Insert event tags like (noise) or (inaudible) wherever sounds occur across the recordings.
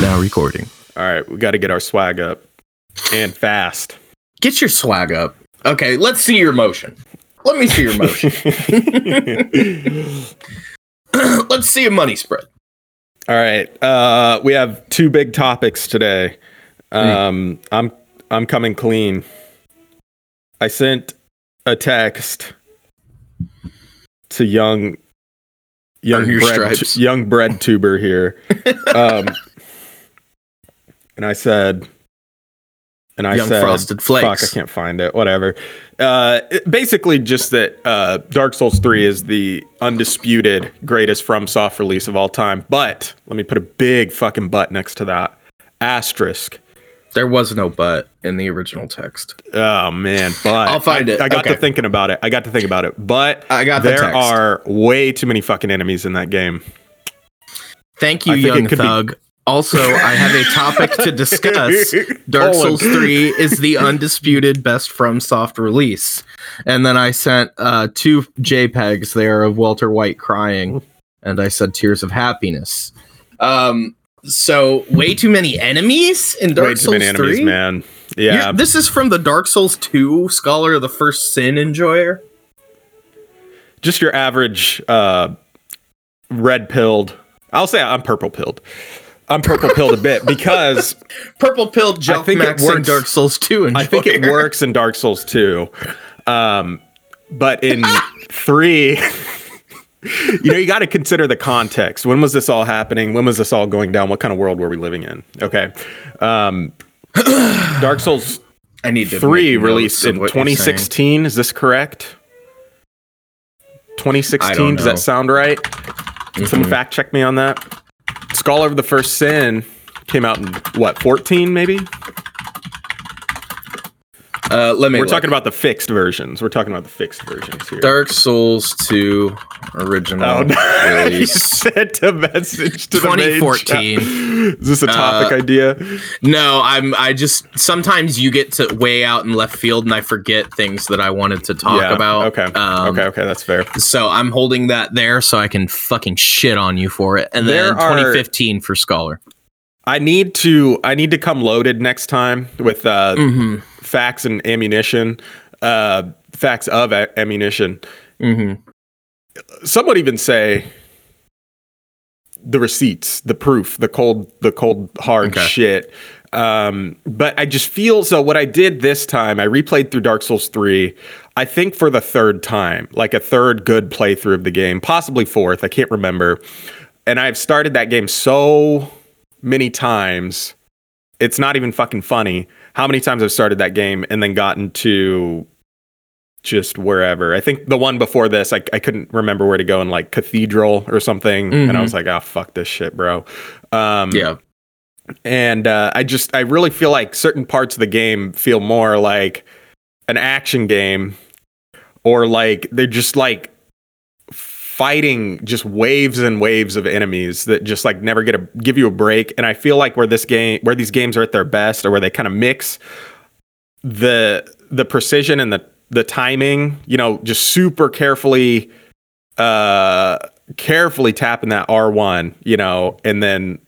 Now recording. All right, we got to get our swag up and fast. Get your swag up. Okay, let's see your motion. Let me see your motion. (laughs) (clears throat) let's see a money spread. All right, uh, we have two big topics today. Um, I'm I'm coming clean. I sent a text to young young bread, young bread tuber here, (laughs) um, and I said, and I Young said, Frosted Flakes. Fuck, I can't find it. Whatever. Uh, it- basically, just that uh, Dark Souls Three is the undisputed greatest FromSoft release of all time. But let me put a big fucking butt next to that asterisk. There was no but in the original text. Oh man, but I'll find I, it. I got Okay. to thinking about it. I got to think about it. But I got there text. are way too many fucking enemies in that game. Thank you, I think it young could be- thug. Also, I have a topic to discuss. (laughs) Dark. Souls 3 is the undisputed best FromSoft release. And then I sent uh, two JPEGs there of Walter White crying, and I said tears of happiness. Um, so way too many enemies in Dark way too Souls many enemies, 3? man. You're- Yeah, this is from the Dark Souls 2 Scholar of the First Sin enjoyer. just your average uh, red pilled. I'll say I'm purple pilled. I'm purple pilled a bit (laughs) because purple pilled Jump think it Max in Dark Souls 2 enjoyer. I think it works in Dark Souls 2. Um, but in (laughs) 3, you know, you got to consider the context. When was this all happening? When was this all going down? What kind of world were we living in? Okay. Um, (clears throat) Dark Souls I need to 3 released in what you're saying. 2016. Is this correct? 2016. Does that sound right? Someone Mhm. fact check me on that. Scholar of the First Sin came out in what, 14 maybe? Uh, let me We're look. talking about the fixed versions. We're talking about the fixed versions here. Dark Souls 2 original Oh, no. (laughs) you release. sent a message to 2014. chat. Is this a topic Uh, idea? No, I'm I just sometimes you get to way out in left field and I forget things that I wanted to talk Yeah, about. Okay. Um, okay. Okay. That's fair. So I'm holding that there so I can fucking shit on you for it. And There then are- 2015 for Scholar. I need to. I need to come loaded next time with uh, Mm-hmm. Facts and ammunition. Uh, facts of a- ammunition. Mm-hmm. Some would even say the receipts, the proof, the cold, the cold hard Okay. shit. Um, but I just feel so. What I did this time, I replayed through Dark Souls three. I think for the third time, like a third good playthrough of the game, possibly fourth. I can't remember. And I've started that game so many times. It's not even fucking funny how many times I've started that game and then gotten to just wherever. I think the one before this, I, I couldn't remember where to go in like Cathedral or something. And I Mhm. was like, oh, fuck this shit, bro. Um, Yeah. and uh, I just I really feel like certain parts of the game feel more like an action game, or like they're just like fighting just waves and waves of enemies that just like never get a give you a break. And I feel like where this game where these games are at their best, or where they kind of mix the the precision and the the timing, you know, just super carefully uh carefully tapping that R1, you know, and then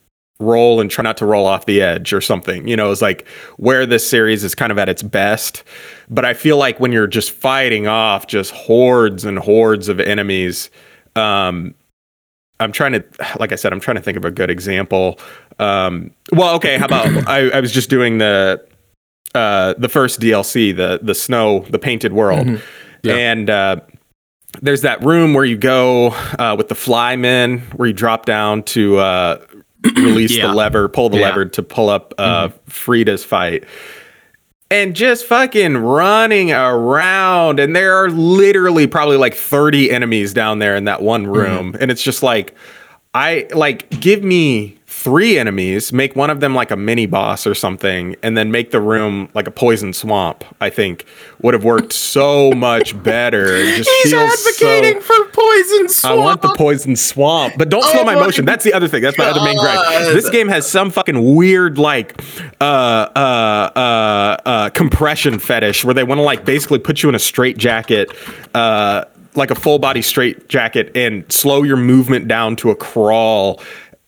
roll and try not to roll off the edge or something. You know, it's like where this series is kind of at its best. But I feel like when you're just fighting off just hordes and hordes of enemies, um, I'm trying to, like I said, I'm trying to think of a good example. Um, well, okay, how about (clears throat) I, I was just doing the uh, the first DLC, the the snow, the painted world, Mhm. Yeah. and uh, there's that room where you go uh, with the fly flymen, where you drop down to uh, release Yeah. the lever, pull the Yeah. lever to pull up uh, Friede's fight. And just fucking running around, and there are literally probably like 30 enemies down there in that one mm-hmm. room. And it's just like, I like give me three enemies, make one of them like a mini boss or something, and then make the room like a poison swamp. I think would have worked so (laughs) much better. It just He's advocating so, for poison swamp. I want the poison swamp, but don't slow Oh my my motion. That's the other thing. That's my other main gripe. This game has some fucking weird like uh uh uh uh compression fetish where they want to like basically put you in a straight jacket uh like a full body straight jacket and slow your movement down to a crawl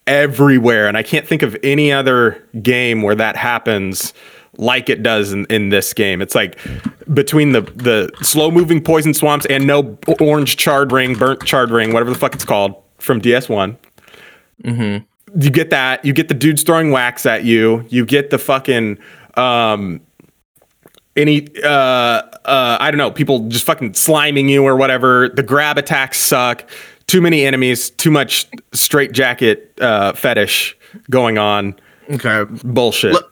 everywhere. And I can't think of any other game where that happens like it does in, in this game. It's like between the the slow moving poison swamps and no orange charred ring, burnt charred ring, whatever the fuck it's called from DS1. Mm-hmm. You get that. You get the dudes throwing wax at you. You get the fucking um any uh uh I don't know, people just fucking sliming you or whatever. The grab attacks suck. Too many enemies, too much straight jacket uh fetish going on. Okay. Bullshit. Let-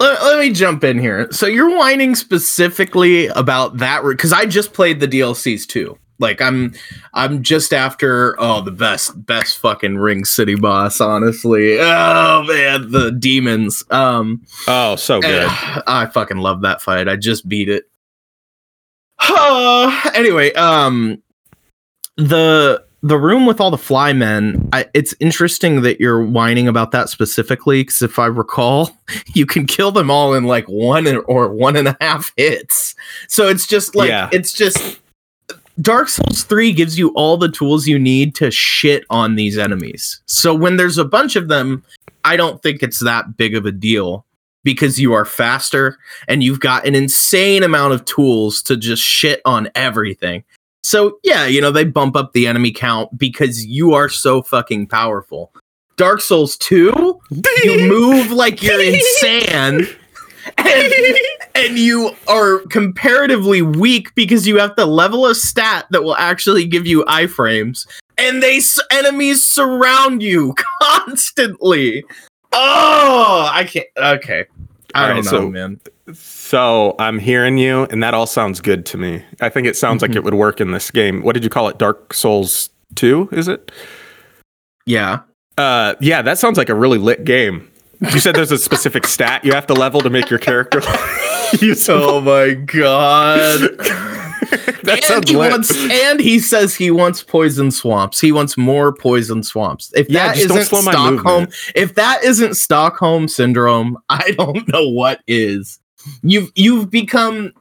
let, let me jump in here. So you're whining specifically about that because I just played the DLCs too. Like I'm I'm just after oh the best best fucking Ring City boss, honestly. Oh man, the demons. Um oh, so good. I fucking love that fight. I just beat it. (sighs) anyway, um the the room with all the fly men I, it's interesting that you're whining about that specifically because if i recall (laughs) you can kill them all in like one or one and a half hits. So it's just like Yeah. it's just dark souls 3 gives you all the tools you need to shit on these enemies. So when there's a bunch of them i don't think it's that big of a deal because you are faster and you've got an insane amount of tools to just shit on everything so yeah, you know, they bump up the enemy count because you are so fucking powerful. Dark Souls 2, you (laughs) move like you're (laughs) in sand. And, and you are comparatively weak because you have to level a stat that will actually give you iframes. And they s- enemies surround you (laughs) constantly. Oh, I can't. Okay, I All don't right, know, so- man. So I'm hearing you, and that all sounds good to me. I think it sounds like it would work in this game. What did you call it? Dark Souls 2, is it? Yeah. Uh, yeah, that sounds like a really lit game. You said there's a specific (laughs) stat you have to level to make your character. (laughs) Oh my god. (laughs) that and sounds he lit. wants and he says he wants poison swamps. He wants more poison swamps. If Yeah, that isn't Stockholm, if that isn't Stockholm syndrome, I don't know what is. You've you've become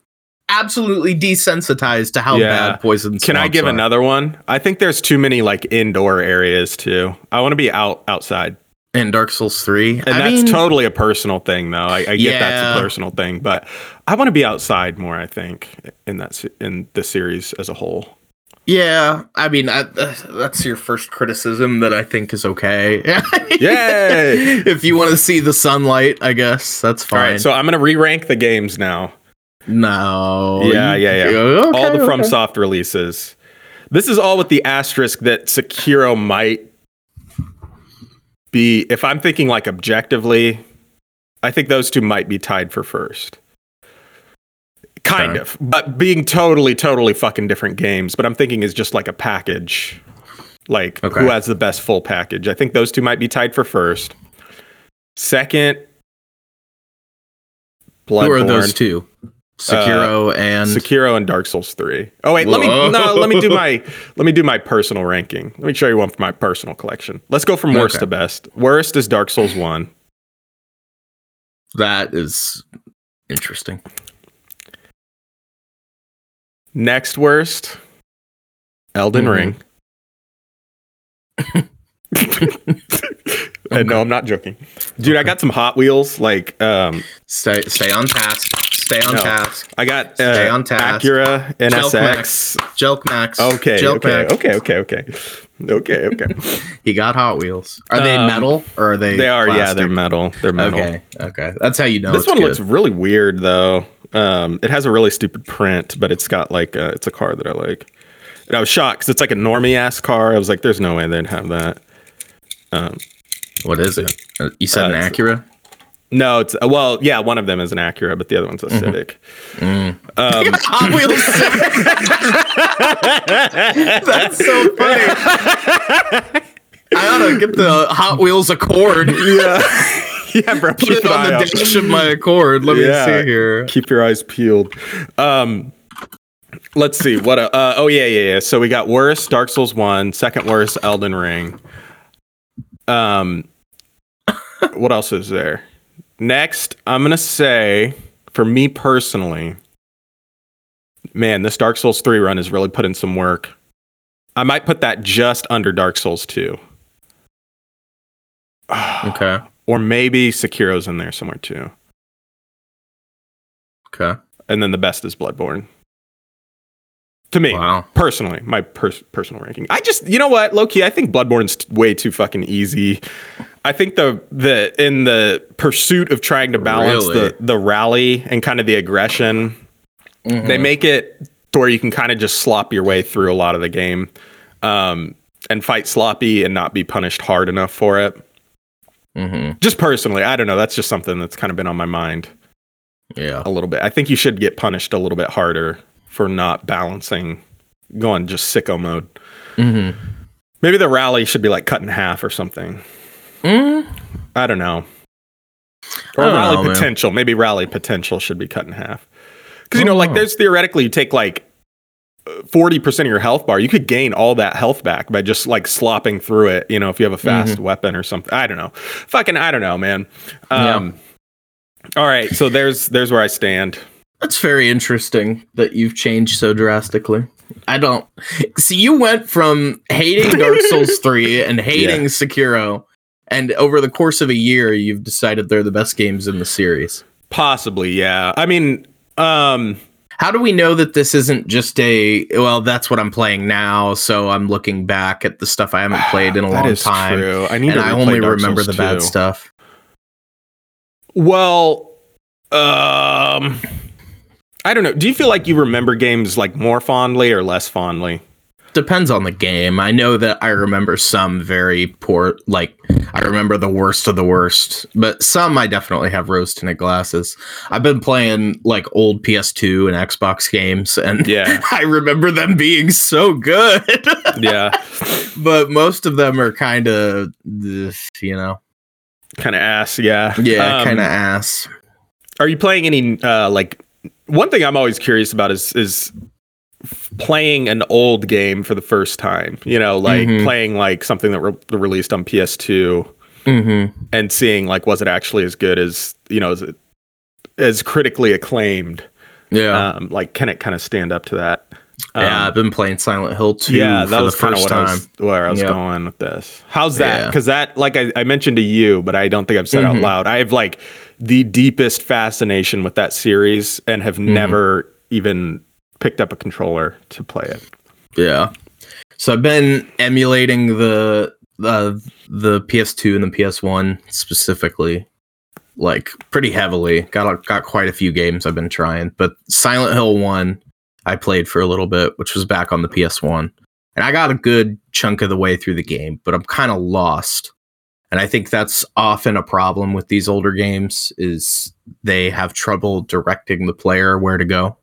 absolutely desensitized to how Yeah. bad poison Can I give are. another one? I think there's too many like indoor areas too. I want to be out outside. in Dark Souls 3? And I that's mean, totally a personal thing, though. I, I get that's a personal thing, but I want to be outside more. I think in that in the series as a whole. Yeah, I mean I, uh, that's your first criticism that I think is okay. (laughs) Yay! if you want to see the sunlight, I guess that's fine. right, so I'm gonna re-rank the games now. No. Yeah, yeah, yeah. Okay, all the okay. FromSoft releases. This is all with the asterisk that Sekiro might be. If I'm thinking like objectively, I think those two might be tied for first. Kind Okay. of, but being totally, totally fucking different games. But I'm thinking is just like a package. Like Okay. who has the best full package? I think those two might be tied for first. Second, Bloodborne. Who are those two? Sekiro uh, and Sekiro and Dark Souls 3. Oh wait, let me no, let me do my (laughs) let me do my personal ranking. Let me show you one from my personal collection. Let's go from worst Okay. to best. Worst is Dark Souls 1. that is interesting. Next worst, Elden Mhm. Ring. and (laughs) no, I'm not joking. Dude, I got some Hot Wheels like um Stay stay on task. Stay on No. task. I got Stay uh, on task. Acura Jelk NSX. Jelk Max. Okay, Jelk okay, Max. okay, okay, okay. Okay, okay. (laughs) He got Hot Wheels. Are they Um, metal or are they? They are, yeah, they're metal. They're metal. Okay, okay. That's how you know. this it's one good. looks really weird though. Um, it has a really stupid print, but it's got like a, it's a car that I like. And I was shocked because it's like a normie ass car. I was like, "There's no way they'd have that." Um, What is it? Uh, You said Uh, an it's- Acura. no, it's uh, well, yeah, one of them is an Acura, but the other one's a Civic. Um, (laughs) Hot Wheels. Civic. (laughs) That's so funny. (laughs) I ought to get the Hot Wheels Accord. yeah, (laughs) yeah, bro. Put it on the out. dash of my Accord. Let Yeah. me see here. Keep your eyes peeled. Um, let's see what. Uh, uh, oh yeah, yeah, yeah. So we got worst Dark Souls one, second worst Elden Ring. Um, what else is there? Next, I'm gonna say for me personally, man, this Dark Souls three run has really put in some work. I might put that just under Dark Souls 2. (sighs) Okay. Or maybe Sekiro's in there somewhere too. Okay. And then the best is Bloodborne. To me, Wow. personally, my pers- personal ranking. I just, you know what, Loki, I think Bloodborne's t- way too fucking easy. I think the the in the pursuit of trying to balance Really? the the rally and kind of the aggression, Mm-hmm. they make it to where you can kind of just slop your way through a lot of the game, um, and fight sloppy and not be punished hard enough for it. Mm-hmm. Just personally, I don't know. That's just something that's kind of been on my mind Yeah. a little bit. I think you should get punished a little bit harder for not balancing, going just sicko mode. Mm-hmm. Maybe the rally should be like cut in half or something. Mm, I don't know. Or don't rally know, man. potential. Maybe rally potential should be cut in half. Because you know, like Oh. there's theoretically you take like forty percent of your health bar, you could gain all that health back by just like slopping through it. You know, if you have a fast Mm-hmm. weapon or something. I don't know. Fucking, I don't know, man. Um, All right, so there's there's where I stand. That's very interesting that you've changed so drastically. I don't see you went from hating Dark Souls (laughs) 3 and hating Sekiro, and over the course of a year, you've decided they're the best games in the series. Possibly, yeah. I mean, um, How do we know that this isn't just a well, that's what I'm playing now, so I'm looking back at the stuff I haven't played in a (sighs) that long is time. true. I need And to I only Dark remember Souls the bad stuff. Well, um, I don't know. Do you feel like you remember games like more fondly or less fondly? Depends on the game. I know that I remember some very poor, like I remember the worst of the worst, but some I definitely have rose tinted glasses. I've been playing like old PS2 and Xbox games, and Yeah. (laughs) I remember them being so good. (laughs) Yeah, but most of them are kind of, you know, kind of ass. Yeah, yeah, Um, kind of ass. Are you playing any uh, like? One thing I'm always curious about is is f- playing an old game for the first time. You know, like Mhm. playing like something that re- released on PS2 Mm-hmm. and seeing like was it actually as good as you know as it as critically acclaimed. Yeah, Um, like can it kind of stand up to that? yeah. Um, I've been playing Silent Hill 2 yeah, for that was the kind of first what I time. was, where I was Yep. going with this. How's that? Yeah. Because that, like I, I mentioned to you, but I don't think I've said out Mhm. loud. I have like the deepest fascination with that series and have Mm-hmm. never even picked up a controller to play it. Yeah. So I've been emulating the uh, the the PS2 and the PS1 specifically, like pretty heavily. Got got quite a few games I've been trying, but Silent Hill One I played for a little bit, which was back on the PS1, and I got a good chunk of the way through the game, but I'm kind of lost. And I think that's often a problem with these older games is they have trouble directing the player where to go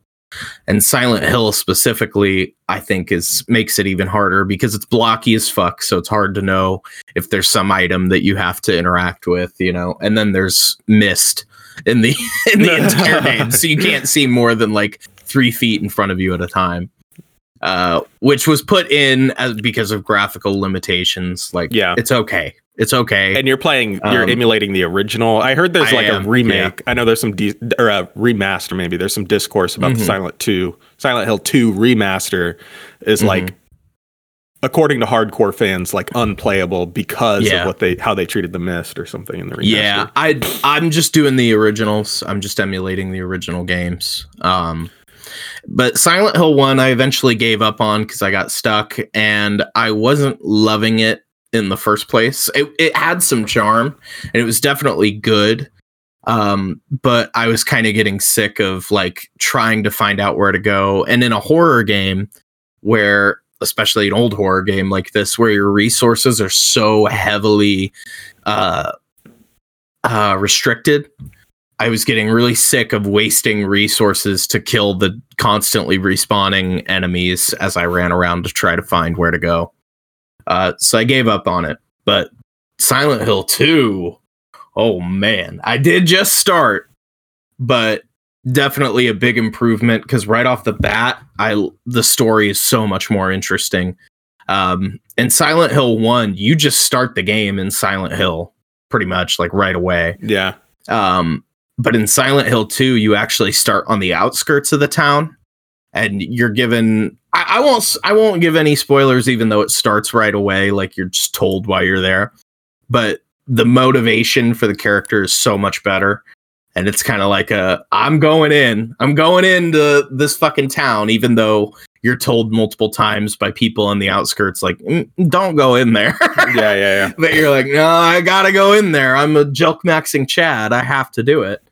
and Silent Hill specifically, I think is makes it even harder because it's blocky as fuck. So it's hard to know if there's some item that you have to interact with, you know. And then there's mist in the (laughs) in the entire (laughs) game, so you can't see more than like three feet in front of you at a time. Uh, which was put in as because of graphical limitations. Like, Yeah. it's okay. It's okay. And you're playing, you're Um, emulating the original. I heard there's I like am, a remake. I know there's some de- or a remaster. Maybe there's some discourse about the Mhm. Silent Two, Silent Hill Two remaster is Mhm. like, according to hardcore fans, like unplayable because Yeah. of what they how they treated the mist or something in the remaster. Yeah, I I'm just doing the originals. I'm just emulating the original games. Um but Silent Hill 1 I eventually gave up on cuz I got stuck and I wasn't loving it in the first place. It it had some charm and it was definitely good. Um but I was kind of getting sick of like trying to find out where to go and in a horror game where especially an old horror game like this where your resources are so heavily uh uh, restricted. I was getting really sick of wasting resources to kill the constantly respawning enemies as I ran around to try to find where to go. Uh, so I gave up on it. But Silent Hill 2, oh man, I did just start, but definitely a big improvement because right off the bat, I the story is so much more interesting. Um, in Silent Hill 1, you just start the game in Silent Hill pretty much like right away. yeah, Um, but in Silent Hill 2, you actually start on the outskirts of the town and you're given I, I won't I won't give any spoilers even though it starts right away like you're just told why you're there. But the motivation for the character is so much better. And it's kind of like a i'm going in. I'm going into this fucking town even though you're told multiple times by people on the outskirts like "Mm, don't go in there. (laughs) Yeah, yeah, yeah. (laughs) but you're like no i gotta go in there. I'm a joke maxing chad. I have to do it.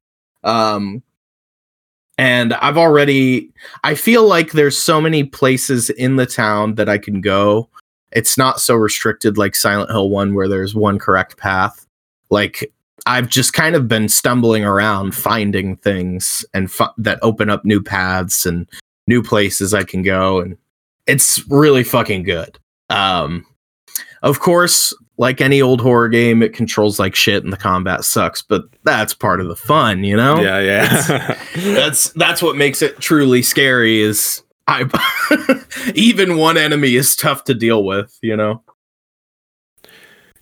Um and i've already i feel like there's so many places in the town that i can go. It's not so restricted like silent hill 1 where there's one correct path. Like i've just kind of been stumbling around finding things and fu- that open up new paths and new places i can go and it's really fucking good. Um of course like any old horror game it controls like shit and the combat sucks but that's part of the fun you know Yeah, yeah. (laughs) that's that's what makes it truly scary is i (laughs) even one enemy is tough to deal with you know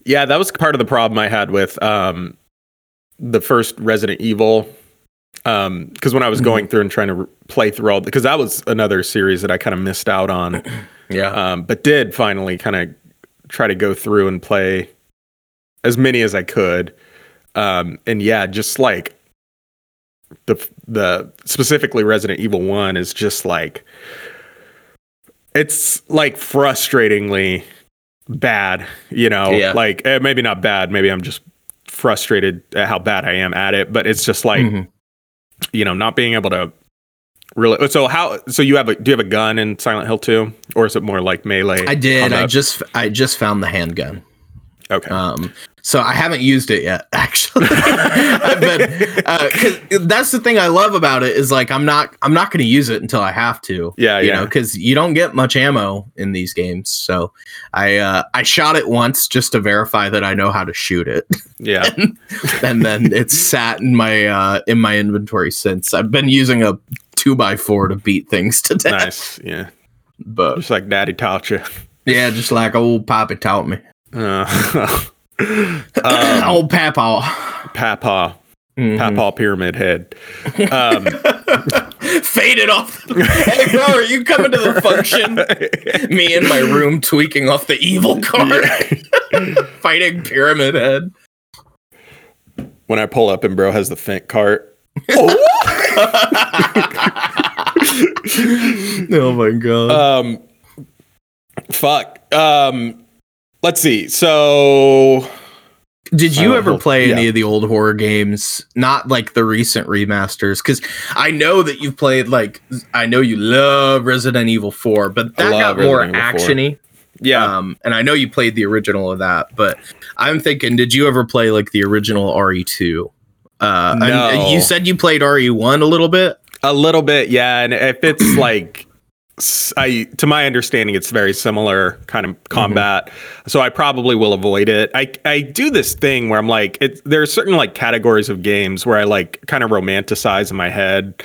yeah, that was part of the problem I had with um, the first Resident Evil. Because when I was Mhm. going through and trying to re- play through all, because that was another series that I kind of missed out on, (clears throat) yeah um, but did finally kind of try to go through and play as many as I could. Um, and yeah, just like the the specifically Resident Evil One is just like it's like frustratingly bad, you know. Yeah. Like eh, maybe not bad, maybe I'm just frustrated at how bad I am at it. But it's just like Mhm. you know not being able to really. So how? So you have a do you have a gun in Silent Hill 2? or is it more like melee? i did i just i just found the handgun okay. Um, so I haven't used it yet, (laughs) actually. (laughs) Been, uh that's the thing I love about it is like I'm not I'm not going to use it until I have to. Yeah, you yeah. know, because you don't get much ammo in these games. So I uh, I shot it once just to verify that I know how to shoot it, (laughs) yeah. and then it's sat in my uh, in my inventory since. I've been using a two by four to beat things to death, nice. Yeah. but Just like Daddy taught you. yeah, just like old Poppy taught me. Uh, (laughs) (coughs) um, old Papa. Papa. Mhm. Papa pyramid head. Um, (laughs) faded off. hey, bro, are you coming to the function? (laughs) Me in my room tweaking off the evil card, fighting Pyramid Head. when I pull up and bro has the Fink cart. oh (laughs) my god. Um, fuck. Um, let's see. So Did you uh, ever play any of the old horror games? Not like the recent remasters, because I know that you've played like I know you love Resident Evil 4, but that love got more Resident Evil 4. actiony. yeah, Um, and I know you played the original of that, but I'm thinking, did you ever play like the original RE2? Uh, No. you said you played RE1 a little bit. a little bit. Yeah, and if it's (clears throat) like. I to my understanding, it's very similar kind of combat, so I probably will avoid it. I, I do this thing where I'm like, it, there are certain like categories of games where I like kind of romanticize in my head,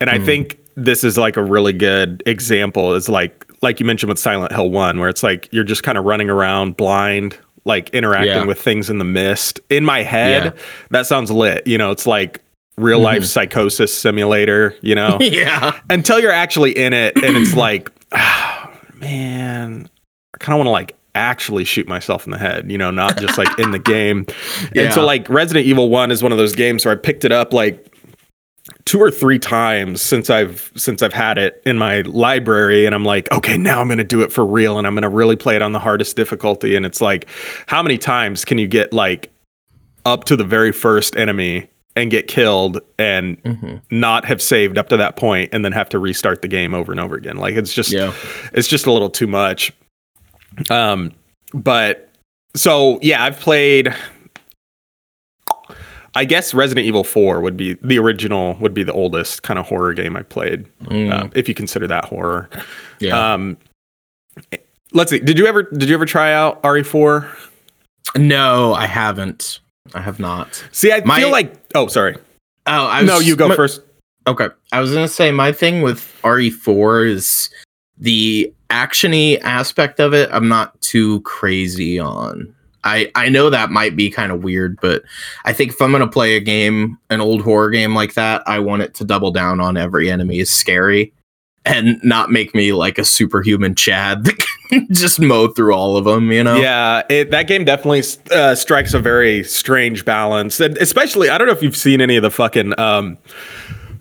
and I think this is like a really good example. Is like like you mentioned with Silent Hill One, where it's like you're just kind of running around blind, like interacting Yeah. with things in the mist. In my head, Yeah. that sounds lit. You know, it's like real life psychosis simulator. You know, (laughs) yeah. until you're actually in it and it's like (sighs) ah, man i kind of want to like actually shoot myself in the head you know not just like in the game and so like resident evil 1 is one of those games where i picked it up like two or three times since i've since i've had it in my library and i'm like okay now i'm gonna do it for real and i'm gonna really play it on the hardest difficulty and it's like how many times can you get like up to the very first enemy and get killed and Mhm. not have saved up to that point and then have to restart the game over and over again. Like it's just Yeah. it's just a little too much. Um but so yeah, I've played I guess Resident Evil 4 would be the original would be the oldest kind of horror game I played Mm, uh, if you consider that horror. yeah. Um let's see. Did you ever did you ever try out E RE4? no, I haven't. I have not. See, I My- feel like oh, sorry. Oh, I no, you go my- first. Okay. I was gonna say my thing with RE4 is the actiony aspect of it. I'm not too crazy on. I I know that might be kind of weird, but I think if I'm gonna play a game, an old horror game like that, I want it to double down on every enemy is scary, and not make me like a superhuman Chad (laughs) that can just mow through all of them, you know? Yeah, it, that game definitely uh, strikes a very strange balance, and especially I don't know if you've seen any of the fucking um,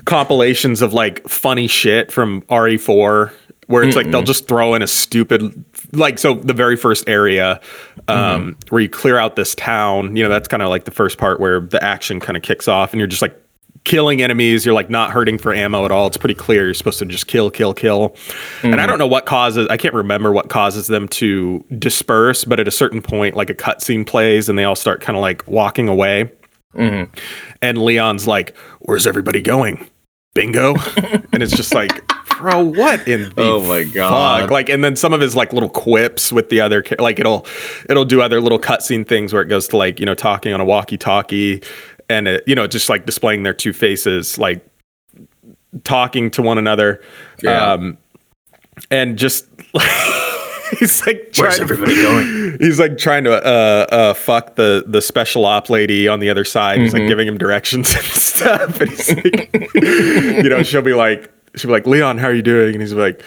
compilations of like funny shit from RE4 where it's like they'll just throw in a stupid like so the very first area um mm-hmm. where you clear out this town you know that's kind of like the first part where the action kind of kicks off and you're just like killing enemies. You're like not hurting for ammo at all. It's pretty clear you're supposed to just kill kill kill. And i mm-hmm. don't know what causes i can't remember what causes them to disperse but at a certain point like a cutscene plays and they all start kind of like walking away. Mm-hmm. And leon's like where's everybody going? Bingo. (laughs) And it's just like bro what in the Oh my God. fuck? like and then some of his like little quips with the other like it'll it'll do other little cutscene things where it goes to like you know talking on a walkie talkie and it you know just like displaying their two faces like talking to one another Yeah. um and just (laughs) he's like Where's trying- everybody going? (laughs) He's like trying to uh, uh, fuck the the special op lady on the other side. He's Mm-hmm. like giving him directions (laughs) and stuff. And he's like, you know, she'll be like, she'll be like, Leon, how are you doing? And he's like,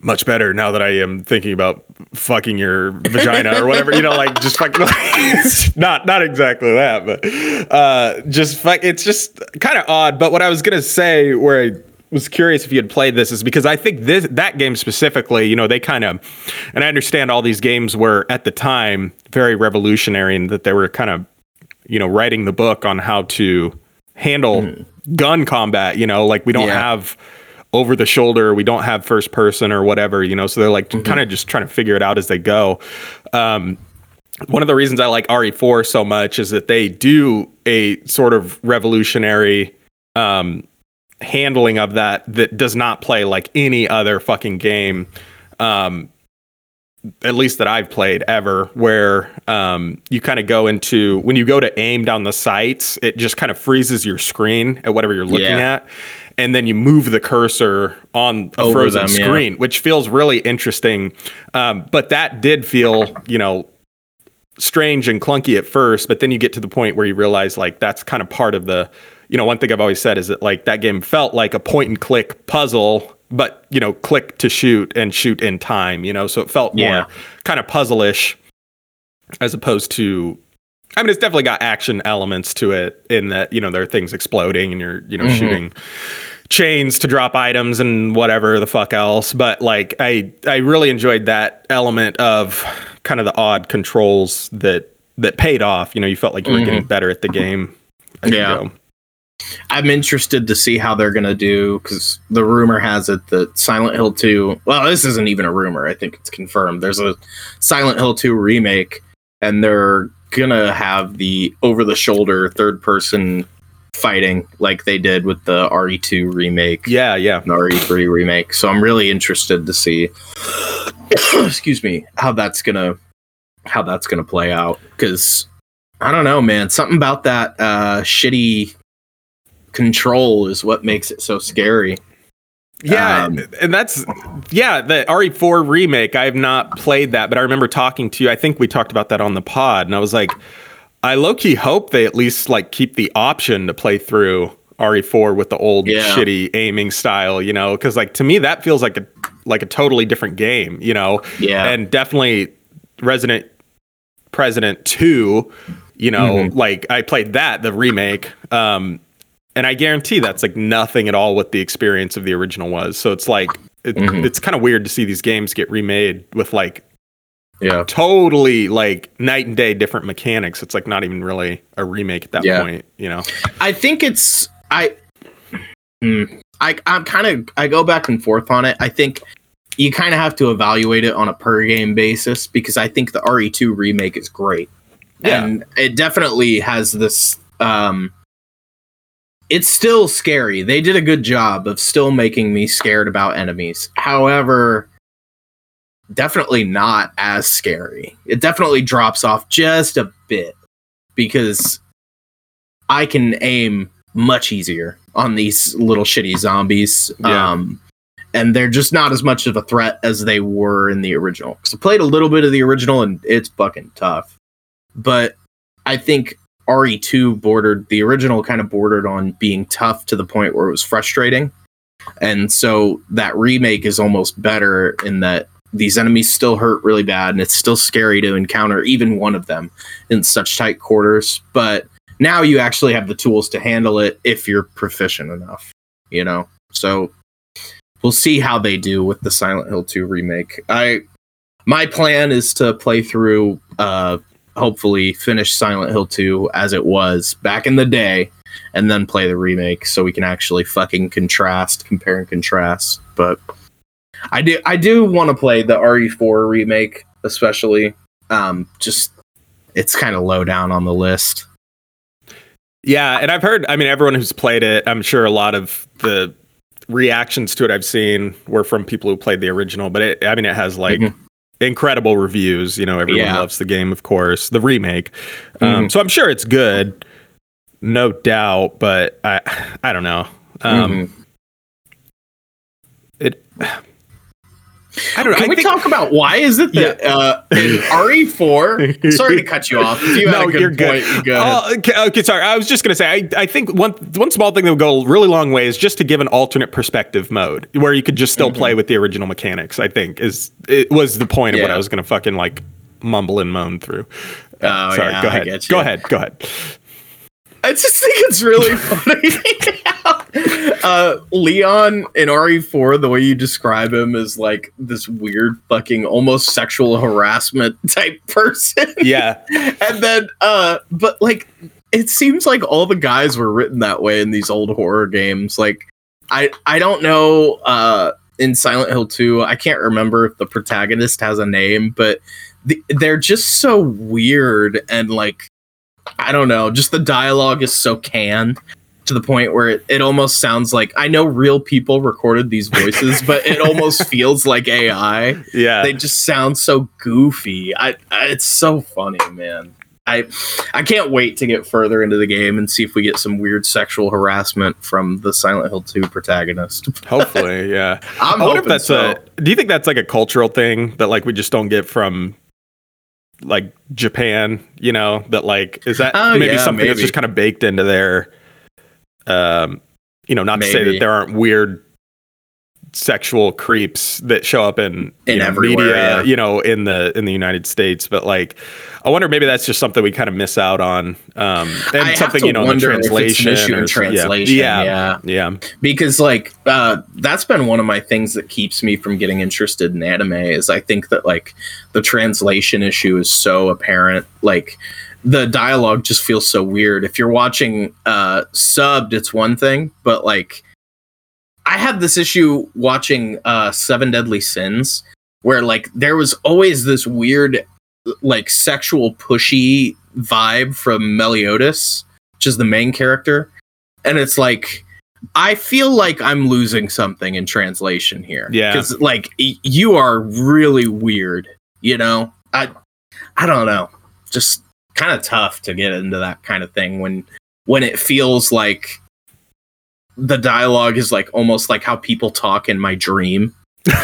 much better now that I am thinking about fucking your vagina or whatever. You know, like just fucking like, (laughs) not not exactly that, but uh, just fuck. It's just kind of odd. But what I was gonna say, where I was curious if you had played this, is because I think this that game specifically, you know, they kind of, and I understand all these games were at the time very revolutionary and that they were kind of, you know, writing the book on how to handle gun combat. You know, like we don't Yeah. have over the shoulder. We don't have first person or whatever, you know. So they're like kind of just trying to figure it out as they go. Um, one of the reasons I like RE4 so much is that they do a sort of revolutionary um, handling of that that does not play like any other fucking game. Um, at least that I've played ever, where um, you kind of go into when you go to aim down the sights, it just kind of freezes your screen at whatever you're looking Yeah. at, and then you move the cursor on a Over frozen them, yeah. screen, which feels really interesting. Um, but that did feel, you know, strange and clunky at first, but then you get to the point where you realize like that's kind of part of the, you know, one thing I've always said is that like that game felt like a point and click puzzle, but you know, click to shoot and shoot in time, you know, so it felt Yeah. more kind of puzzle-ish as opposed to I mean, it's definitely got action elements to it in that, you know, there are things exploding and you're, you know, mm-hmm. shooting chains to drop items and whatever the fuck else. But like I I really enjoyed that element of kind of the odd controls that that paid off. You know, you felt like you were getting mm-hmm. better at the game. Yeah. I'm interested to see how they're gonna do because the rumor has it that Silent Hill 2. Well, this isn't even a rumor. I think it's confirmed. There's a Silent Hill 2 remake, and they're gonna have the over-the-shoulder third-person fighting like they did with the RE2 remake. Yeah, yeah. and RE3 remake. So I'm really interested to see, (coughs) excuse me, how that's gonna how that's gonna play out. Because I don't know, man. Something about that uh, shitty control is what makes it so scary. Yeah, Um, and that's yeah, the RE4 remake. I have not played that, but I remember talking to you. I think we talked about that on the pod, and I was like, I low key hope they at least like keep the option to play through RE4 with the old Yeah. shitty aiming style, you know, because like to me that feels like a like a totally different game, you know, Yeah, and definitely Resident President 2, you know, Mm-hmm. like I played that, the remake. Um, and I guarantee that's like nothing at all what the experience of the original was. So it's like, it, Mhm. it's kind of weird to see these games get remade with like yeah, totally like night and day different mechanics. It's like not even really a remake at that Yeah. point, you know? I think it's I. Hmm, I I'm kind of I go back and forth on it. I think you kind of have to evaluate it on a per game basis because I think the RE2 remake is great. Yeah. And it definitely has this um it's still scary. They did a good job of still making me scared about enemies. However, definitely not as scary. It definitely drops off just a bit because I can aim much easier on these little shitty zombies. Yeah. Um and they're just not as much of a threat as they were in the original. Because I played a little bit of the original and it's fucking tough. But I think RE2 bordered the original kind of bordered on being tough to the point where it was frustrating. And so that remake is almost better in that these enemies still hurt really bad and it's still scary to encounter even one of them in such tight quarters. But now you actually have the tools to handle it if you're proficient enough, you know? So we'll see how they do with the Silent Hill 2 remake. I my plan is to play through uh hopefully finish Silent Hill 2 as it was back in the day and then play the remake so we can actually fucking contrast, compare and contrast. But I do I do want to play the RE4 remake especially um just it's kind of low down on the list. Yeah, and I've heard. I mean, everyone who's played it, I'm sure a lot of the reactions to it I've seen were from people who played the original. But it, I mean, it has like Mhm. Incredible reviews. You know, everyone Yeah. loves the game, of course. The remake, um, Mhm. so I'm sure it's good, no doubt. But I, I don't know. Um, Mhm. It. I don't know. Can I we think- talk about why is it that uh, in RE4? (laughs) Sorry to cut you off. If you had a good point, go. Oh, okay, okay, sorry. I was just going to say, I, I think one one small thing that would go a really long way is just to give an alternate perspective mode where you could just still play with the original mechanics. I think is it was the point of what Mm-hmm. I was going to fucking like mumble and moan through. Uh, Oh, sorry, yeah, go ahead. Go ahead. Go ahead. I just think it's really (laughs) funny. (laughs) (laughs) uh, Leon in RE4, the way you describe him is like this weird fucking almost sexual harassment (laughs) type person. Yeah, (laughs) and then uh but like it seems like all the guys were written that way in these old horror games. Like I I don't know uh in Silent Hill 2, I can't remember if the protagonist has a name, but the, they're just so weird and like I don't know, just the dialogue is so canned to the point where it, it almost sounds like I know real people recorded these voices, (laughs) but it almost feels like AI yeah. they just sound so goofy. I, I it's so funny, man. I I can't wait to get further into the game and see if we get some weird sexual harassment from the Silent Hill 2 protagonist. (laughs) Hopefully, yeah. (laughs) I'm I wonder if that's so. a. Do you think that's like a cultural thing that like we just don't get from like Japan? You know that like is that Oh, maybe yeah, something that's just kind of baked into their. Um, you know, not to say that there aren't weird sexual creeps that show up in, In know, everywhere, media, yeah. you know, in the in the United States, but like. I wonder maybe that's just something we kind of miss out on, um, and I something you know the wonder if it's an translation. or- translation, yeah, yeah. yeah, because like uh that's been one of my things that keeps me from getting interested in anime is I think that like the translation issue is so apparent like the dialogue just feels so weird if you're watching uh subbed it's one thing but like I had this issue watching uh Seven Deadly Sins where like there was always this weird like sexual pushy vibe from Meliodas which is the main character and it's like I feel like I'm losing something in translation here. Yeah. Because like y- you are really weird, you know? I I don't know. Just kind of tough to get into that kind of thing when when it feels like the dialogue is like almost like how people talk in my dream.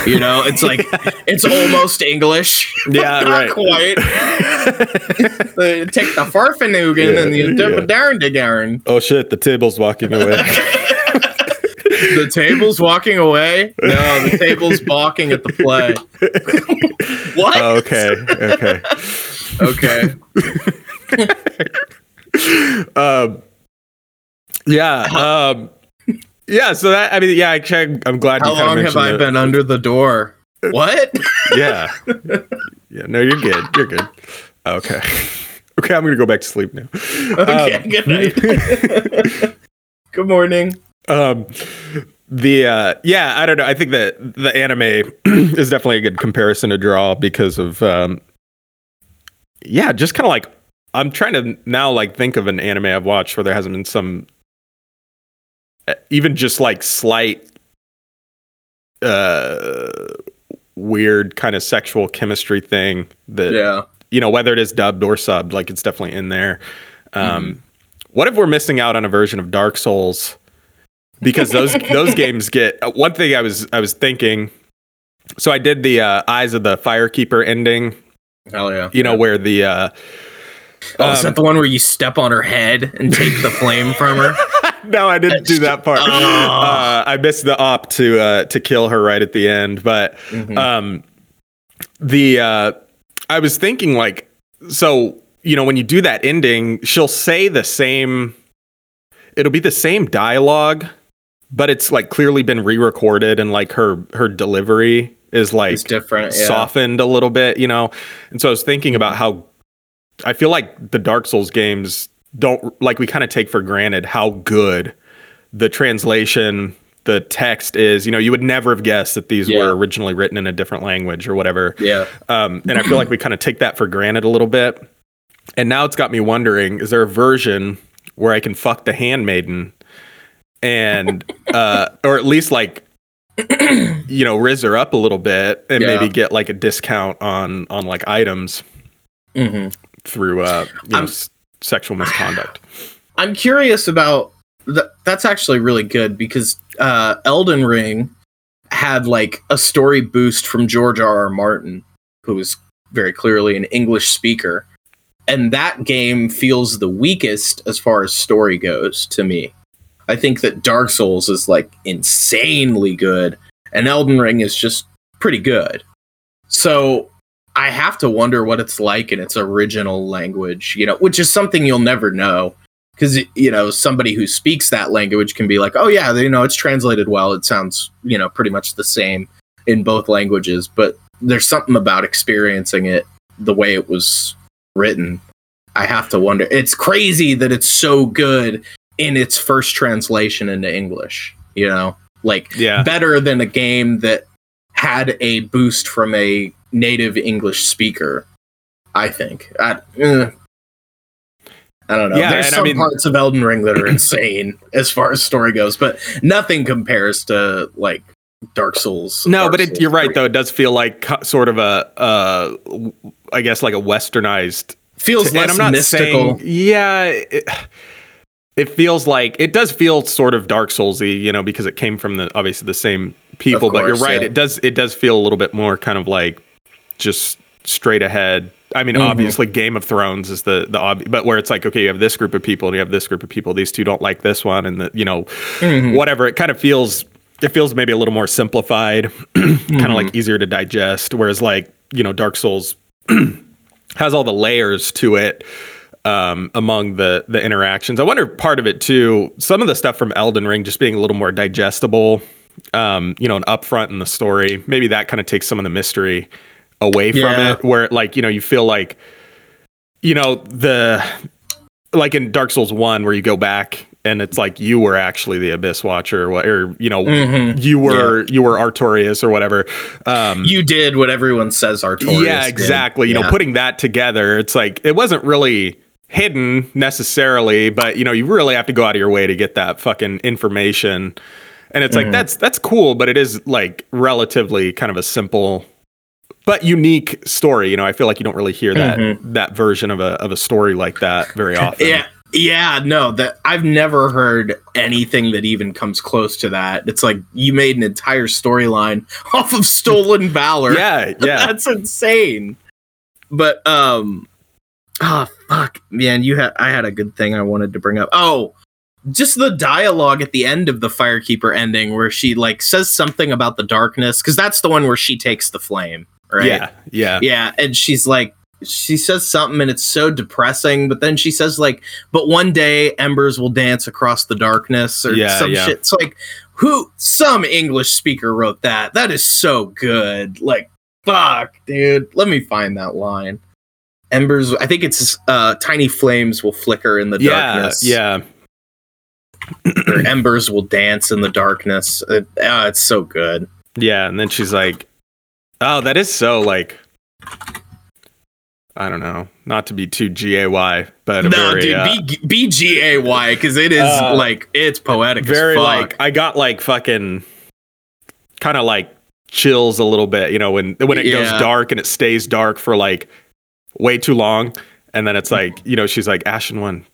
You know, it's (laughs) like it's almost English. (laughs) Yeah, Not right. quite. (laughs) Uh, Take the farfanugan and you Yeah, dip yeah. to darn. Oh shit! The table's walking away. The table's walking away. No, the table's (laughs) balking at the play. (laughs) what? Oh, okay. Okay. okay. (laughs) Um, yeah. Um, yeah. So that I mean, yeah. Actually, I'm glad. How you kinda long have I it. been under the door? What? Yeah. Yeah. No, you're good. You're good. Okay. Okay, I'm gonna go back to sleep now. Okay, Um, good night. good morning. Um the uh yeah i don't know. I think that the anime (clears throat) is definitely a good comparison to draw because of um yeah just kind of like i'm trying to now like think of an anime i've watched where there hasn't been some uh, even just like slight uh weird kind of sexual chemistry thing that Yeah. you know whether it is dubbed or subbed like it's definitely in there. Um what if we're missing out on a version of dark souls because those those games get uh, one thing i was i was thinking so i did the uh, eyes of the firekeeper ending Hell yeah. you know where the uh Oh, is um, that the one where you step on her head and take the flame from her? (laughs) no, I didn't do that part. Oh. Uh, I missed the op to uh, to kill her right at the end, but Mhm. um, the uh, I was thinking like, so you know, when you do that ending, she'll say the same. It'll be the same dialogue, but it's like clearly been re-recorded, and like her her delivery is like it's different. Yeah. softened a little bit, you know. And so I was thinking about how I feel like the Dark Souls games don't like we kind of take for granted how good the translation, the text is. You know, you would never have guessed that these Yeah. were originally written in a different language or whatever. Yeah. Um, and I feel like we kind of take that for granted a little bit. And now it's got me wondering: is there a version where I can fuck the handmaiden, and uh, or at least like you know riz her up a little bit and Yeah. maybe get like a discount on on like items hmm through uh you know, s- sexual misconduct. I'm curious about th- that's actually really good because uh, Elden Ring had like a story boost from George R. R. Martin, who is very clearly an English speaker, and that game feels the weakest as far as story goes to me. I think that Dark Souls is like insanely good, and Elden Ring is just pretty good. So I have to wonder what it's like in its original language, you know, which is something you'll never know because you know somebody who speaks that language can be like, oh yeah, you know, it's translated well. It sounds you know pretty much the same in both languages, but there's something about experiencing it the way it was written. I have to wonder. It's crazy that it's so good in its first translation into English. You know, like Yeah. better than a game that had a boost from a native English speaker. I think. I, eh. I don't know. Yeah, There's and I some mean- parts of Elden Ring that are (clears throat) insane as far as story goes, but nothing compares to like Dark Souls. No, Dark but it, Souls you're right 3. though. It does feel like sort of a uh I guess like a westernized Feels and less I'm not mystical. saying yeah, it, it feels like it does feel sort of Dark Soulsy, you know, because it came from the obviously the same people. Of but you're right; yeah. it does it does feel a little bit more kind of like just straight ahead. I mean, Mhm. obviously, Game of Thrones is the the obvious, but where it's like, okay, you have this group of people and you have this group of people. These two don't like this one, and the, you know, Mhm. whatever. It kind of feels it feels maybe a little more simplified, (clears throat) kind of Mhm. like easier to digest. Whereas like you know, Dark Souls (clears throat) has all the layers to it um, among the the interactions. I wonder part of it too. Some of the stuff from Elden Ring just being a little more digestible. Um, you know, and upfront in the story. Maybe that kind of takes some of the mystery away from it. Where like you know you feel like you know the like in Dark Souls one where you go back and it's like you were actually the Abyss Watcher or, you know Mhm. you were you were Artorias or whatever. Um, You did what everyone says Artorias yeah, did. exactly. You know, putting that together, it's like it wasn't really hidden necessarily, but you know, you really have to go out of your way to get that fucking information. And it's like Mhm. that's that's cool, but it is like relatively kind of a simple but unique story. You know, I feel like you don't really hear that Mhm. that version of a of a story like that very (laughs) often. Yeah. Yeah, no, that I've never heard anything that even comes close to that. It's like you made an entire storyline (laughs) off of stolen valor. Yeah, yeah. (laughs) That's insane. But um oh fuck, man, you had I had a good thing I wanted to bring up. Oh, just the dialogue at the end of the Firekeeper ending where she like says something about the darkness cuz that's the one where she takes the flame, right? Yeah, yeah. Yeah, and she's like she says something and it's so depressing, but then she says like, but one day embers will dance across the darkness or Yeah, some yeah. shit. It's like who some English speaker wrote that. That is so good. Like fuck, dude. Let me find that line. Embers I think it's uh tiny flames will flicker in the Yeah, darkness. yeah. (clears throat) Or embers will dance in the darkness. It, ah, it's so good. Yeah, and then she's like, "Oh, that is so like, I don't know, not to be too gay, but No, very, dude, uh, B B G A Y because it is Uh, like it's poetic. very as fuck. like I got like fucking, kind of like chills a little bit, you know, when when it Yeah. goes dark and it stays dark for like way too long, and then it's like, you know, she's like, Ashen one,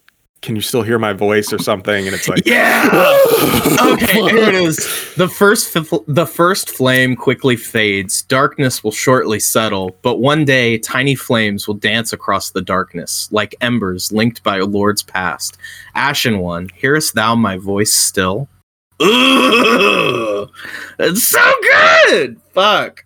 can you still hear my voice or something? And it's like, yeah. (laughs) okay, here it is. The first f- the first flame quickly fades. Darkness will shortly settle, but one day tiny flames will dance across the darkness like embers linked by a lord's past. Ashen one, hearest thou my voice still? It's so good. Fuck.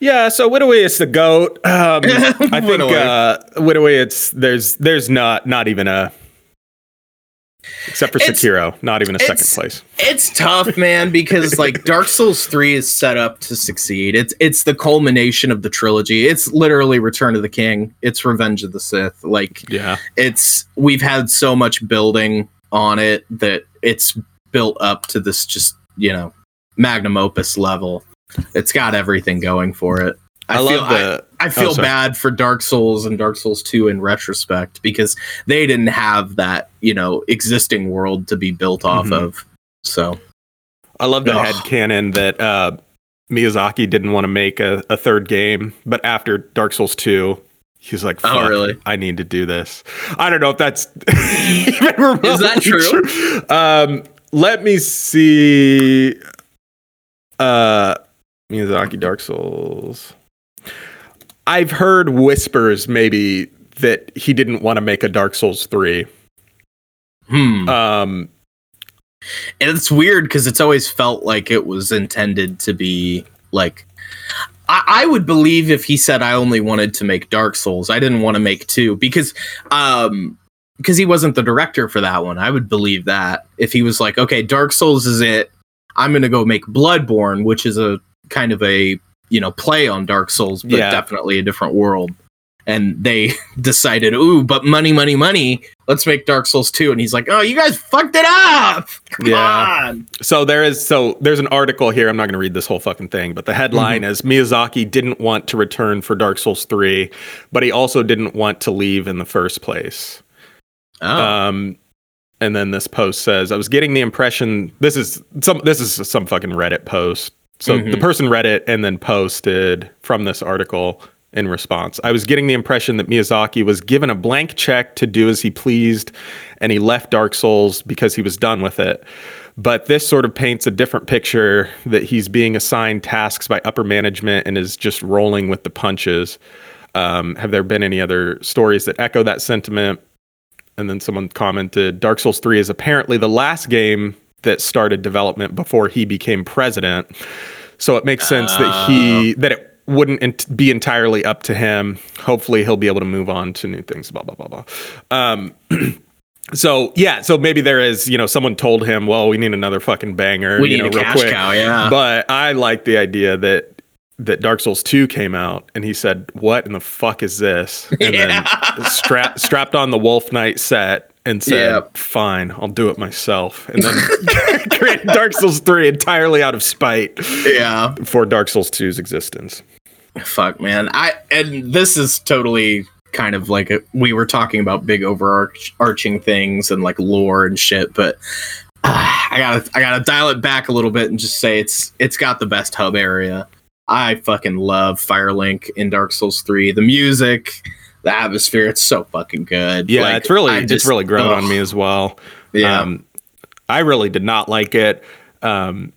Yeah, so Widoway is the goat. Um, (laughs) I think uh, Widoway, it's there's there's not not even a except for It's- Sekiro, not even a second place. It's tough, man, because like (laughs) Dark Souls 3 is set up to succeed. It's it's the culmination of the trilogy. It's literally Return of the King. It's Revenge of the Sith. Like Yeah, it's we've had so much building on it that it's built up to this just, you know, magnum opus level. It's got everything going for it. I, feel, love the. I, I feel sorry. bad for Dark Souls and Dark Souls 2 in retrospect because they didn't have that, you know, existing world to be built off Mhm. of. So I love the head canon that uh, Miyazaki didn't want to make a, a third game, but after Dark Souls two, he's like, Oh, really? I need to do this." I don't know if that's (laughs) even remotely Is that true? true. Um, let me see. Uh, Miyazaki Dark Souls. I've heard whispers maybe that he didn't want to make a Dark Souls three. Hmm. Um, and it's weird because it's always felt like it was intended to be like. I, I would believe if he said I only wanted to make Dark Souls, I didn't want to make two because, um, because he wasn't the director for that one. I would believe that if he was like, okay, Dark Souls is it. I'm gonna go make Bloodborne, which is a kind of a you know play on Dark Souls, but Yeah. definitely a different world. And they (laughs) decided, ooh, but money, money, money. Let's make Dark Souls 2. And he's like, oh, you guys fucked it up. Come Yeah. on. So there is so there's an article here. I'm not going to read this whole fucking thing, but the headline is Miyazaki didn't want to return for Dark Souls 3, but he also didn't want to leave in the first place. Oh. Um and then this post says I was getting the impression this is some this is some fucking Reddit post. So Mhm. the person read it and then posted from this article in response. I was getting the impression that Miyazaki was given a blank check to do as he pleased and he left Dark Souls because he was done with it. But this sort of paints a different picture that he's being assigned tasks by upper management and is just rolling with the punches. Um, have there been any other stories that echo that sentiment? And then someone commented Dark Souls 3 is apparently the last game that started development before he became president. So it makes sense that he that it wouldn't ent- be entirely up to him. Hopefully he'll be able to move on to new things blah blah blah blah. Um (clears throat) so yeah, so maybe there is, you know, someone told him, "Well, we need another fucking banger, we you need know, a real cash quick." cow, yeah. But I like the idea that that Dark Souls 2 came out and he said, "What in the fuck is this?" (laughs) And Yeah. then strap, strapped on the Wolf Knight set and said, Yeah. "Fine, I'll do it myself." And then (laughs) created Dark Souls 3 entirely out of spite yeah. for Dark Souls 2's existence. Fuck, man. I and this is totally kind of like a, we were talking about big overarching things and like lore and shit, but uh, I gotta I gotta dial it back a little bit and just say it's it's got the best hub area. I fucking love Firelink in Dark Souls 3. The music, the atmosphere, it's so fucking good. Yeah, Like, it's really I it's just- really grown on me as well. Yeah. Um, I really did not like it. Um,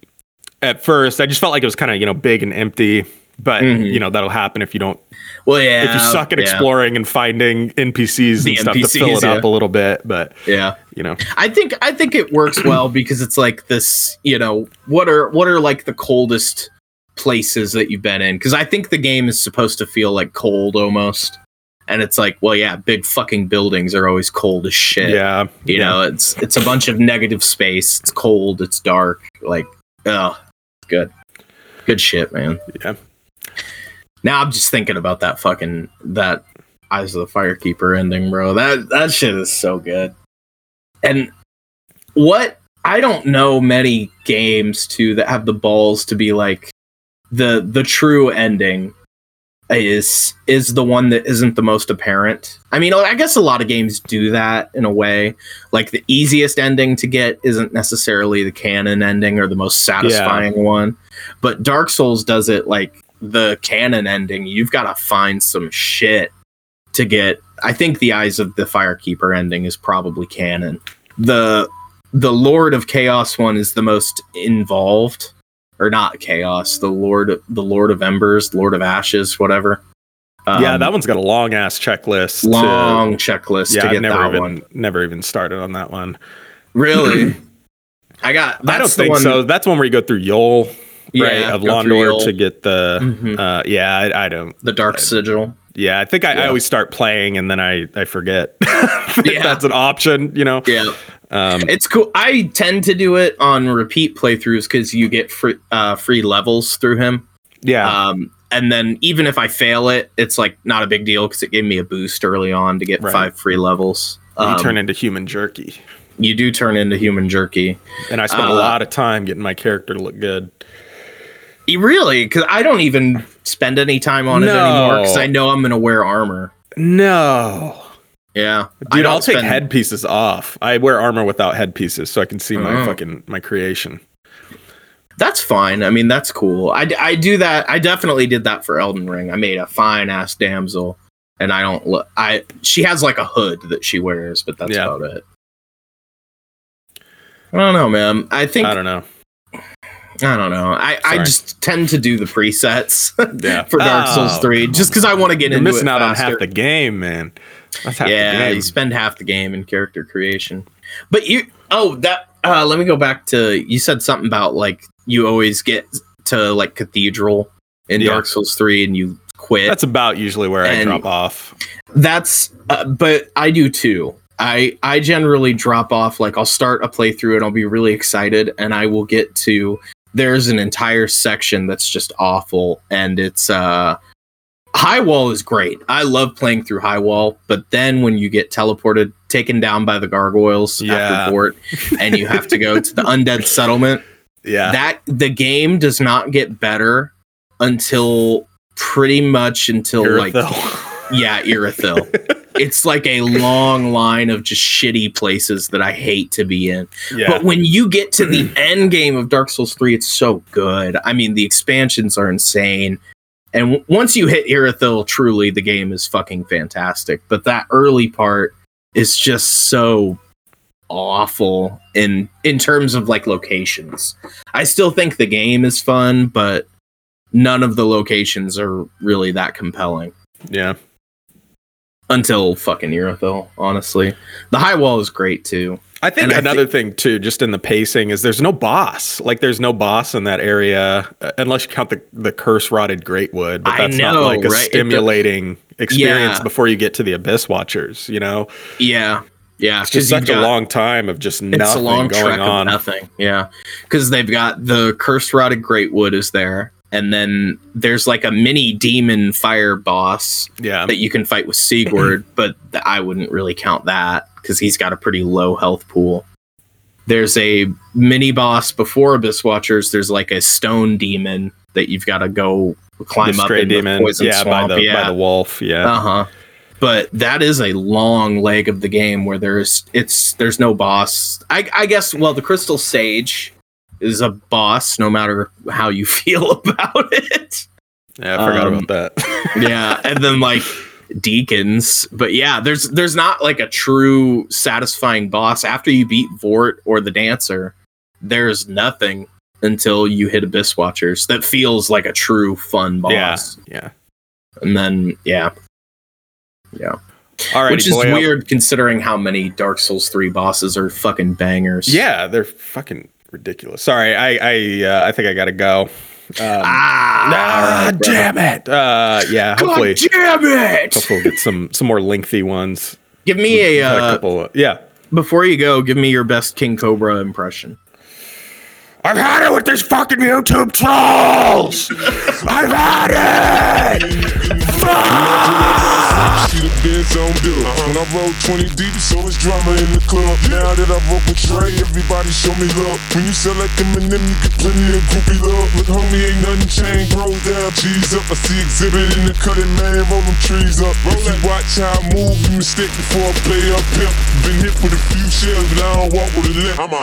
at first, I just felt like it was kind of you know big and empty. But Mhm. you know that'll happen if you don't well, yeah. if you suck at yeah, exploring and finding NPCs The and stuff to fill it NPCs, up a little bit. But Yeah. you know, I think I think it works well because it's like this, you know, what are what are like the coldest places that you've been in? Because I think the game is supposed to feel like cold almost. And it's like, well, yeah, big fucking buildings are always cold as shit. yeah, You yeah. know, it's it's a bunch of negative space. It's cold, it's dark. Like, oh, good. Good shit, man. Yeah. Now I'm just thinking about that fucking that Eyes of the Firekeeper ending, bro. That that shit is so good. And what I don't know many games too that have the balls to be like the the true ending is is the one that isn't the most apparent. I mean, I guess a lot of games do that in a way. Like the easiest ending to get isn't necessarily the canon ending or the most satisfying one. But Dark Souls does it like the canon ending. You've got to find some shit to get I think the Eyes of the Firekeeper ending is probably canon. The the Lord of Chaos one is the most involved, or not Chaos. The Lord, the Lord of Embers, Lord of Ashes, whatever. yeah, Um, that one's got a long ass checklist. to- long checklist yeah, to I get never that even one. never even started on that one. Really, (clears throat) I got. I don't the think one- so. That's one where you go through Yol, right, Yeah, of Londor to get the. Mhm. Uh, yeah, I, I don't. the Dark Sigil. Yeah, I think I, I always start playing and then I I forget. (laughs) Yeah. That's an option, you know. Yeah, Um, it's cool. I tend to do it on repeat playthroughs because you get free uh, free levels through him. yeah, Um, and then even if I fail it, it's like not a big deal because it gave me a boost early on to get Right. five free levels. you Um, turn into human jerky, you do turn into human jerky. and I spent a uh, lot of time getting my character to look good. Really? Because I don't even spend any time on it anymore because I know I'm gonna wear armor. No, Yeah, dude, I'll take headpieces off. I wear armor without headpieces, so I can see my Oh. fucking my creation. That's fine. I mean, that's cool. I, I do that. I definitely did that for Elden Ring. I made a fine ass damsel, and I don't look. I she has like a hood that she wears, but that's Yeah. about it. I don't know, man. I think I don't know. I don't, know. I, I just tend to do the presets (laughs) Yeah, for Dark Souls Oh, Three, just because I want to get You're into missing out on half the game, man. Yeah, you spend half the game in character creation. But you, oh, that. Uh, let me go back to you said something about like you always get to like cathedral in Yeah. Dark Souls three and you quit. That's about usually where I drop off. That's, uh, but I do too. I I generally drop off. Like I'll start a playthrough and I'll be really excited, and I will get to. There's an entire section that's just awful, and it's uh, High Wall is great. I love playing through High Wall, but then when you get teleported, taken down by the gargoyles Yeah. after Fort, and you have to go to the undead settlement, Yeah, that the game does not get better until pretty much until like yeah, Irithyll. (laughs) it's like a long line of just shitty places that I hate to be in. yeah. But when you get to the end game of Dark Souls 3, it's so good. I mean, the expansions are insane. And w- once you hit Irithyll, truly, the game is fucking fantastic. But that early part is just so awful in in terms of like locations. I still think the game is fun, but none of the locations are really that compelling yeah. until fucking Irithyll, honestly. The high wall is great too. I think And I another thing too, just in the pacing, is there's no boss. Like there's no boss in that area uh, unless you count the the curse rotted greatwood. But that's know, not like a right? Stimulating experience Yeah. before you get to the abyss watchers. You know, Yeah. Yeah. it's just such a long time of just nothing it's a long going trek on. of nothing. Yeah. Because they've got the curse rotted greatwood is there. And then there's like a mini demon fire boss Yeah, that you can fight with Sigurd, (clears throat) but I wouldn't really count that because he's got a pretty low health pool. There's a mini boss before Abyss Watchers. There's like a stone demon that you've got to go climb the up stray in demon. the poison Yeah, swamp. by the yeah, by the wolf. Yeah, uh huh. But that is a long leg of the game where there's it's there's no boss. I, I guess well the Crystal Sage is a boss no matter how you (laughs) feel about it. yeah. I forgot um, about that. yeah, and then like (laughs) deacons, but yeah, there's there's not like a true satisfying boss after you beat Vort or the dancer. There's nothing until you hit Abyss Watchers that feels like a true fun boss. yeah. yeah. And then yeah, yeah. All right, Which is boy, I'll- weird considering how many Dark Souls 3 bosses are fucking bangers. Yeah, they're fucking ridiculous. Sorry, I I uh, I think I gotta go. Um, Ah, alright, bro. damn it. Uh, yeah, God hopefully, damn it! hopefully we'll get some some more lengthy ones. Give me a, We've had uh, couple. Yeah, before you go, give me your best King Cobra impression. I've had it with these fucking YouTube trolls. I've had it. When I roll 20 deep, so it's drama in the club. Now that I roll with Trey, everybody show me love. When you sell like Eminem, you get plenty of groupie love. Look, homie, ain't nothing changed. Roll down, cheese up. I see exhibit in the cutting, man. Roll them trees up. If you watch how I move, you mistake before I play up pimp. Been hit with a few shells, but I don't walk with a limp. I'm